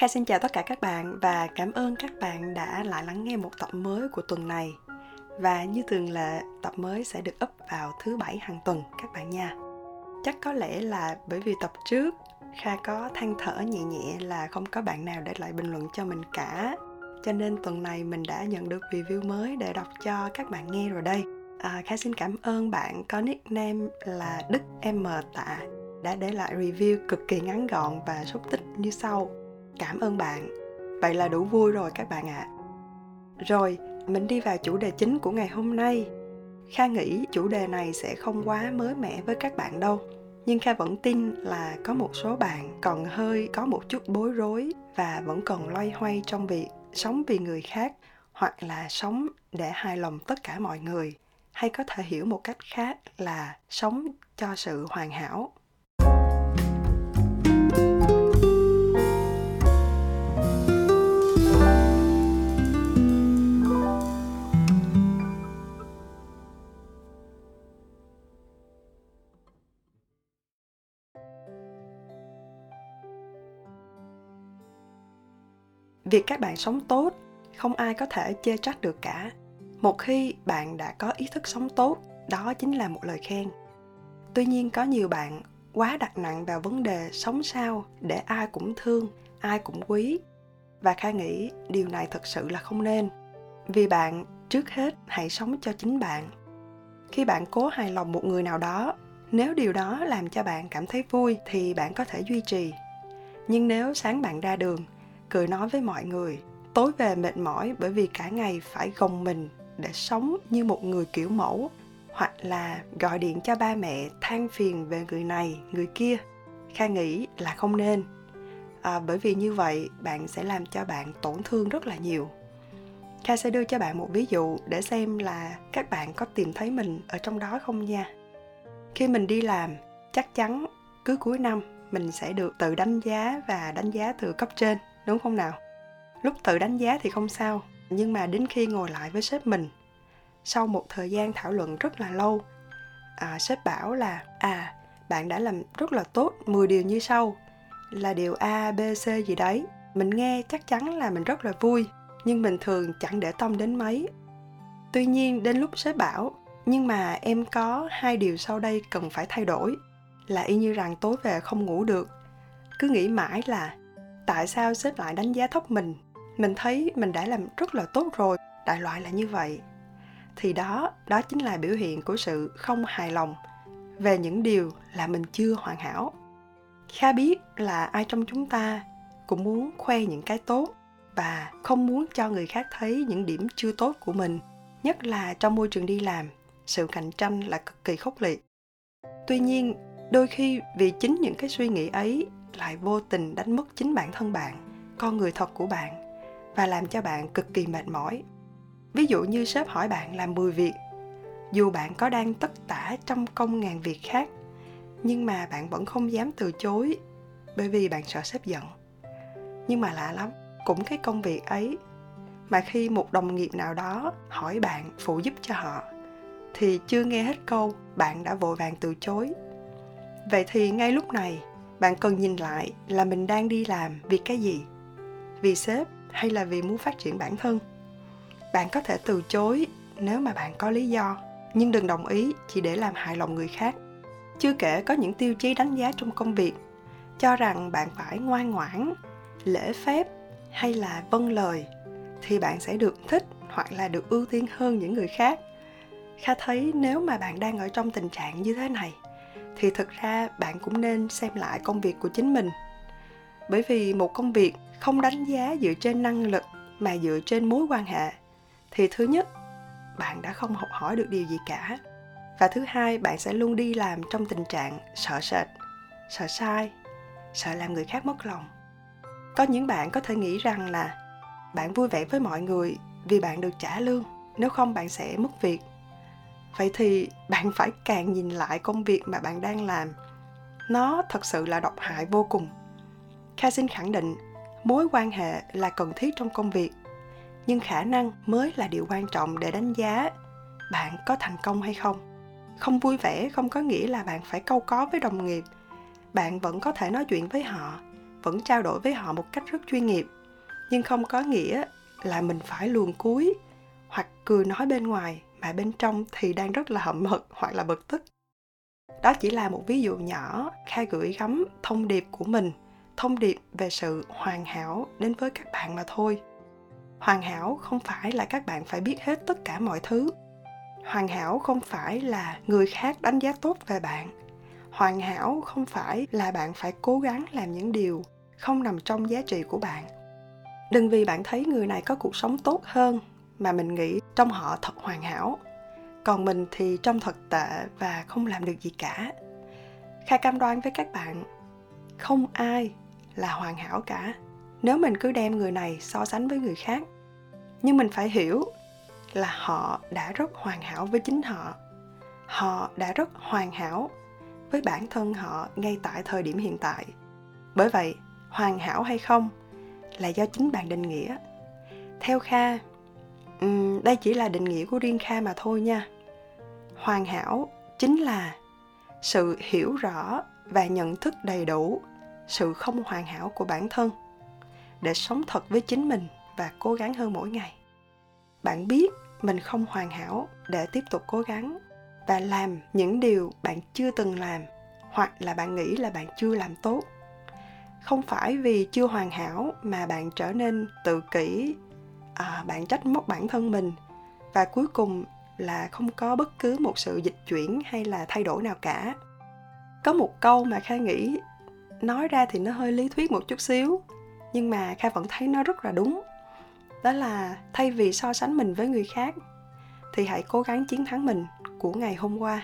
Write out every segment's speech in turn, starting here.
Kha xin chào tất cả các bạn và cảm ơn các bạn đã lại lắng nghe một tập mới của tuần này. Và như thường lệ, tập mới sẽ được up vào thứ bảy hàng tuần các bạn nha. Chắc có lẽ là bởi vì tập trước Kha có than thở nhẹ nhẹ là không có bạn nào để lại bình luận cho mình cả. Cho nên tuần này mình đã nhận được review mới để đọc cho các bạn nghe rồi đây. À, Kha xin cảm ơn bạn có nickname là Đức M Tạ đã để lại review cực kỳ ngắn gọn và xúc tích như sau cảm ơn bạn. Vậy là đủ vui rồi các bạn ạ. À. rồi, mình đi vào chủ đề chính của ngày hôm nay. Kha nghĩ chủ đề này sẽ không quá mới mẻ với các bạn đâu, nhưng kha vẫn tin là có một số bạn còn hơi có một chút bối rối và vẫn còn loay hoay trong việc sống vì người khác hoặc là sống để hài lòng tất cả mọi người, hay có thể hiểu một cách khác là sống cho sự hoàn hảo. Việc các bạn sống tốt, không ai có thể chê trách được cả. Một khi bạn đã có ý thức sống tốt, đó chính là một lời khen. Tuy nhiên có nhiều bạn quá đặt nặng vào vấn đề sống sao để ai cũng thương, ai cũng quý. Và khai nghĩ điều này thật sự là không nên. Vì bạn, trước hết hãy sống cho chính bạn. Khi bạn cố hài lòng một người nào đó, nếu điều đó làm cho bạn cảm thấy vui thì bạn có thể duy trì. Nhưng nếu sáng bạn ra đường cười nói với mọi người. Tối về mệt mỏi bởi vì cả ngày phải gồng mình để sống như một người kiểu mẫu hoặc là gọi điện cho ba mẹ than phiền về người này người kia. Kha nghĩ là không nên. À, bởi vì như vậy bạn sẽ làm cho bạn tổn thương rất là nhiều. Kha sẽ đưa cho bạn một ví dụ để xem là các bạn có tìm thấy mình ở trong đó không nha. Khi mình đi làm chắc chắn cứ cuối năm mình sẽ được tự đánh giá và đánh giá từ cấp trên đúng không nào lúc tự đánh giá thì không sao nhưng mà đến khi ngồi lại với sếp mình sau một thời gian thảo luận rất là lâu à, sếp bảo là à bạn đã làm rất là tốt 10 điều như sau là điều A, B, C gì đấy. Mình nghe chắc chắn là mình rất là vui, nhưng mình thường chẳng để tâm đến mấy. Tuy nhiên đến lúc sếp bảo, nhưng mà em có hai điều sau đây cần phải thay đổi, là y như rằng tối về không ngủ được. Cứ nghĩ mãi là tại sao sếp lại đánh giá thấp mình? Mình thấy mình đã làm rất là tốt rồi, đại loại là như vậy. Thì đó đó chính là biểu hiện của sự không hài lòng về những điều là mình chưa hoàn hảo. Kha biết là ai trong chúng ta cũng muốn khoe những cái tốt và không muốn cho người khác thấy những điểm chưa tốt của mình, nhất là trong môi trường đi làm. Sự cạnh tranh là cực kỳ khốc liệt. Tuy nhiên, đôi khi vì chính những cái suy nghĩ ấy lại vô tình đánh mất chính bản thân bạn, con người thật của bạn, và làm cho bạn cực kỳ mệt mỏi. Ví dụ như sếp hỏi bạn làm 10 việc, dù bạn có đang tất tả trong công ngàn việc khác, nhưng mà bạn vẫn không dám từ chối bởi vì bạn sợ sếp giận. Nhưng mà lạ lắm, cũng cái công việc ấy, mà khi một đồng nghiệp nào đó hỏi bạn phụ giúp cho họ, thì chưa nghe hết câu bạn đã vội vàng từ chối. Vậy thì ngay lúc này bạn cần nhìn lại là mình đang đi làm vì cái gì? Vì sếp hay là vì muốn phát triển bản thân? Bạn có thể từ chối nếu mà bạn có lý do, nhưng đừng đồng ý chỉ để làm hài lòng người khác. Chưa kể có những tiêu chí đánh giá trong công việc, cho rằng bạn phải ngoan ngoãn, lễ phép hay là vâng lời, thì bạn sẽ được thích hoặc là được ưu tiên hơn những người khác. Kha thấy nếu mà bạn đang ở trong tình trạng như thế này thì thực ra bạn cũng nên xem lại công việc của chính mình. Bởi vì một công việc không đánh giá dựa trên năng lực mà dựa trên mối quan hệ, thì thứ nhất, bạn đã không học hỏi được điều gì cả. Và thứ hai, bạn sẽ luôn đi làm trong tình trạng sợ sệt, sợ sai, sợ làm người khác mất lòng. Có những bạn có thể nghĩ rằng là bạn vui vẻ với mọi người vì bạn được trả lương, nếu không bạn sẽ mất việc vậy thì bạn phải càng nhìn lại công việc mà bạn đang làm. Nó thật sự là độc hại vô cùng. Kha xin khẳng định, mối quan hệ là cần thiết trong công việc, nhưng khả năng mới là điều quan trọng để đánh giá bạn có thành công hay không. Không vui vẻ không có nghĩa là bạn phải câu có với đồng nghiệp. Bạn vẫn có thể nói chuyện với họ, vẫn trao đổi với họ một cách rất chuyên nghiệp, nhưng không có nghĩa là mình phải luồn cuối hoặc cười nói bên ngoài mà bên trong thì đang rất là hậm hực hoặc là bực tức. Đó chỉ là một ví dụ nhỏ khai gửi gắm thông điệp của mình, thông điệp về sự hoàn hảo đến với các bạn mà thôi. Hoàn hảo không phải là các bạn phải biết hết tất cả mọi thứ. Hoàn hảo không phải là người khác đánh giá tốt về bạn. Hoàn hảo không phải là bạn phải cố gắng làm những điều không nằm trong giá trị của bạn. Đừng vì bạn thấy người này có cuộc sống tốt hơn mà mình nghĩ trong họ thật hoàn hảo. Còn mình thì trông thật tệ và không làm được gì cả. Kha cam đoan với các bạn, không ai là hoàn hảo cả. Nếu mình cứ đem người này so sánh với người khác, nhưng mình phải hiểu là họ đã rất hoàn hảo với chính họ. Họ đã rất hoàn hảo với bản thân họ ngay tại thời điểm hiện tại. Bởi vậy, hoàn hảo hay không là do chính bạn định nghĩa. Theo kha uhm, đây chỉ là định nghĩa của riêng kha mà thôi nha. Hoàn hảo chính là sự hiểu rõ và nhận thức đầy đủ sự không hoàn hảo của bản thân để sống thật với chính mình và cố gắng hơn mỗi ngày. Bạn biết mình không hoàn hảo để tiếp tục cố gắng và làm những điều bạn chưa từng làm hoặc là bạn nghĩ là bạn chưa làm tốt. Không phải vì chưa hoàn hảo mà bạn trở nên tự kỷ à, bạn trách móc bản thân mình. Và cuối cùng là không có bất cứ một sự dịch chuyển hay là thay đổi nào cả. Có một câu mà kha nghĩ nói ra thì nó hơi lý thuyết một chút xíu nhưng mà kha vẫn thấy nó rất là đúng. Đó là thay vì so sánh mình với người khác thì hãy cố gắng chiến thắng mình của ngày hôm qua.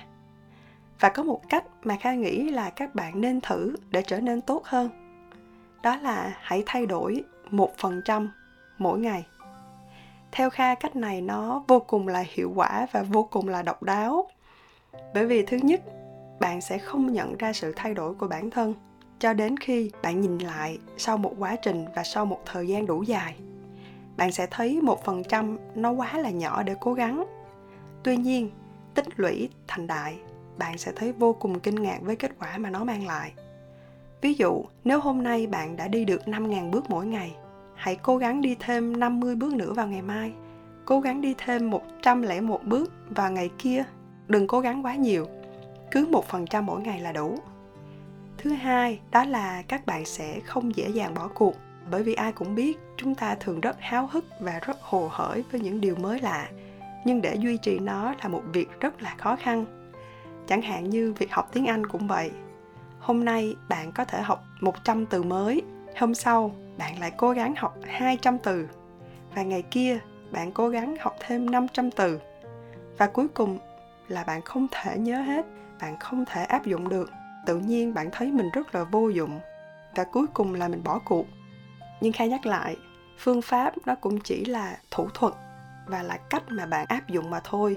Và có một cách mà kha nghĩ là các bạn nên thử để trở nên tốt hơn. Đó là hãy thay đổi một phần trăm mỗi ngày theo kha, cách này nó vô cùng là hiệu quả và vô cùng là độc đáo. Bởi vì thứ nhất, bạn sẽ không nhận ra sự thay đổi của bản thân cho đến khi bạn nhìn lại sau một quá trình và sau một thời gian đủ dài. Bạn sẽ thấy một phần trăm nó quá là nhỏ để cố gắng. Tuy nhiên, tích lũy thành đại, bạn sẽ thấy vô cùng kinh ngạc với kết quả mà nó mang lại. Ví dụ, nếu hôm nay bạn đã đi được 5.000 bước mỗi ngày hãy cố gắng đi thêm 50 bước nữa vào ngày mai. Cố gắng đi thêm 101 bước vào ngày kia. Đừng cố gắng quá nhiều. Cứ một phần trăm mỗi ngày là đủ. Thứ hai, đó là các bạn sẽ không dễ dàng bỏ cuộc. Bởi vì ai cũng biết chúng ta thường rất háo hức và rất hồ hởi với những điều mới lạ. Nhưng để duy trì nó là một việc rất là khó khăn. Chẳng hạn như việc học tiếng anh cũng vậy. Hôm nay bạn có thể học 100 từ mới. Hôm sau bạn lại cố gắng học 200 từ. Và ngày kia, bạn cố gắng học thêm 500 từ. Và cuối cùng là bạn không thể nhớ hết, bạn không thể áp dụng được. Tự nhiên bạn thấy mình rất là vô dụng. Và cuối cùng là mình bỏ cuộc. Nhưng khai nhắc lại, phương pháp nó cũng chỉ là thủ thuật và là cách mà bạn áp dụng mà thôi.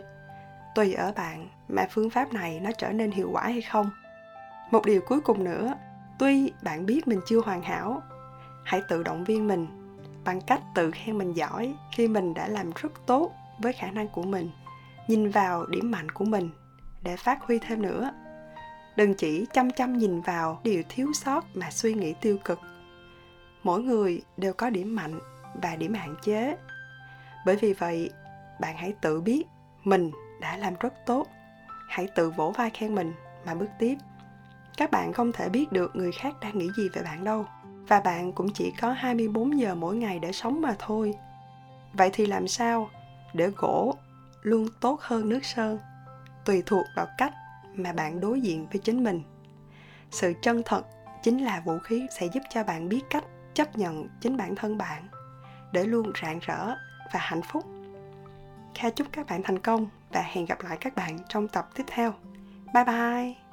Tùy ở bạn mà phương pháp này nó trở nên hiệu quả hay không. Một điều cuối cùng nữa, tuy bạn biết mình chưa hoàn hảo hãy tự động viên mình bằng cách tự khen mình giỏi khi mình đã làm rất tốt với khả năng của mình. Nhìn vào điểm mạnh của mình để phát huy thêm nữa. Đừng chỉ chăm chăm nhìn vào điều thiếu sót mà suy nghĩ tiêu cực. Mỗi người đều có điểm mạnh và điểm hạn chế. Bởi vì vậy, bạn hãy tự biết mình đã làm rất tốt. Hãy tự vỗ vai khen mình mà bước tiếp. Các bạn không thể biết được người khác đang nghĩ gì về bạn đâu và bạn cũng chỉ có 24 giờ mỗi ngày để sống mà thôi. Vậy thì làm sao để gỗ luôn tốt hơn nước sơn? Tùy thuộc vào cách mà bạn đối diện với chính mình. Sự chân thật chính là vũ khí sẽ giúp cho bạn biết cách chấp nhận chính bản thân bạn, để luôn rạng rỡ và hạnh phúc. Kha chúc các bạn thành công và hẹn gặp lại các bạn trong tập tiếp theo. Bye bye!